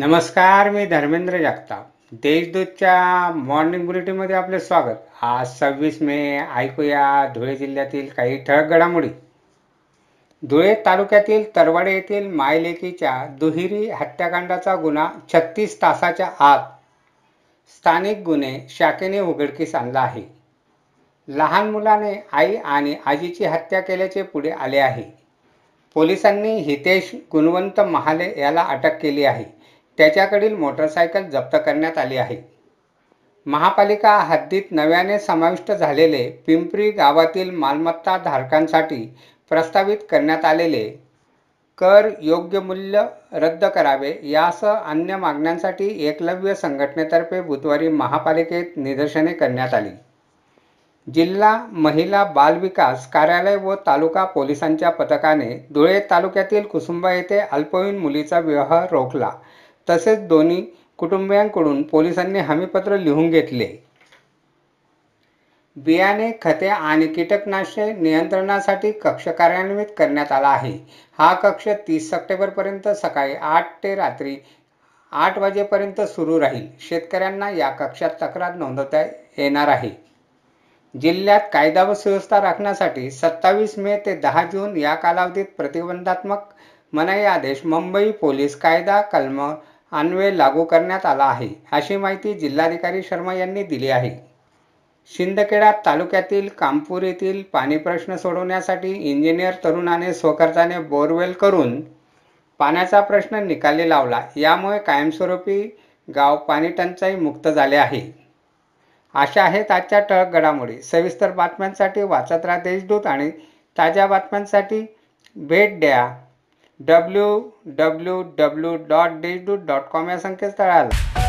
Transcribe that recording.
नमस्कार मी धर्मेंद्र जगताप. देशदूतच्या मॉर्निंग बुलेटिनमध्ये आपले स्वागत. आज सव्वीस मे ऐकूया धुळे जिल्ह्यातील काही ठळक घडामोडी. धुळे तालुक्यातील तरवाडे येथील मायलेकीच्या दुहेरी हत्याकांडाचा गुन्हा छत्तीस तासाच्या आत. स्थानिक गुन्हे शाखेने उघडकीस आणला आहे. लहान मुलाने आई आणि आजीची हत्या केल्याचे पुढे आले आहे. पोलिसांनी हितेश गुणवंत महाले याला अटक केली आहे. त्याच्याकडील मोटरसायकल जप्त करण्यात आली आहे. महापालिका हद्दीत नव्याने समाविष्ट झालेले पिंपरी गावातील मालमत्ता धारकांसाठी प्रस्तावित करण्यात आलेले कर योग्य मूल्य रद्द करावे यासह अन्य मागण्यांसाठी एकलव्य संघटनेतर्फे बुधवारी महापालिकेत निदर्शने करण्यात आली. जिल्हा महिला बालविकास कार्यालय व तालुका पोलिसांच्या पथकाने धुळे तालुक्यातील कुसुंबा येथे अल्पवयीन मुलीचा विवाह रोखला. तसेच दोन्ही कुटुंबियांकडून पोलिसांनी हमीपत्र लिहून घेतले. बियाणे खते आणि कीटकनाशके नियंत्रणासाठी कक्ष कार्यान्वित करण्यात आला आहे. हा कक्ष तीस सप्टेंबरपर्यंत सकाळी आठ ते रात्री आठ वाजेपर्यंत सुरू राहील. शेतकऱ्यांना या कक्षात तक्रार नोंदवता येणार आहे. जिल्ह्यात कायदा व सुव्यवस्था राखण्यासाठी सत्तावीस मे ते दहा जून या कालावधीत प्रतिबंधात्मक मनाई आदेश मुंबई पोलीस कायदा कलम अन्वय लागू करण्यात आला आहे अशी माहिती जिल्हाधिकारी शर्मा यांनी दिली आहे. शिंदखेडा तालुक्यातील कामपूर येथील पाणी प्रश्न सोडवण्यासाठी इंजिनियर तरुणाने स्वखर्चाने बोरवेल करून पाण्याचा प्रश्न निकाली लावला. यामुळे कायमस्वरूपी गाव पाणी टंचाई मुक्त झाले आहे. अशा आहेत आजच्या ठळक घडामोडी. सविस्तर बातम्यांसाठी वाचत राहा देशदूत आणि ताज्या बातम्यांसाठी भेट द्या. W W W dot Deshdoot dot com या संकेतस्थळाला.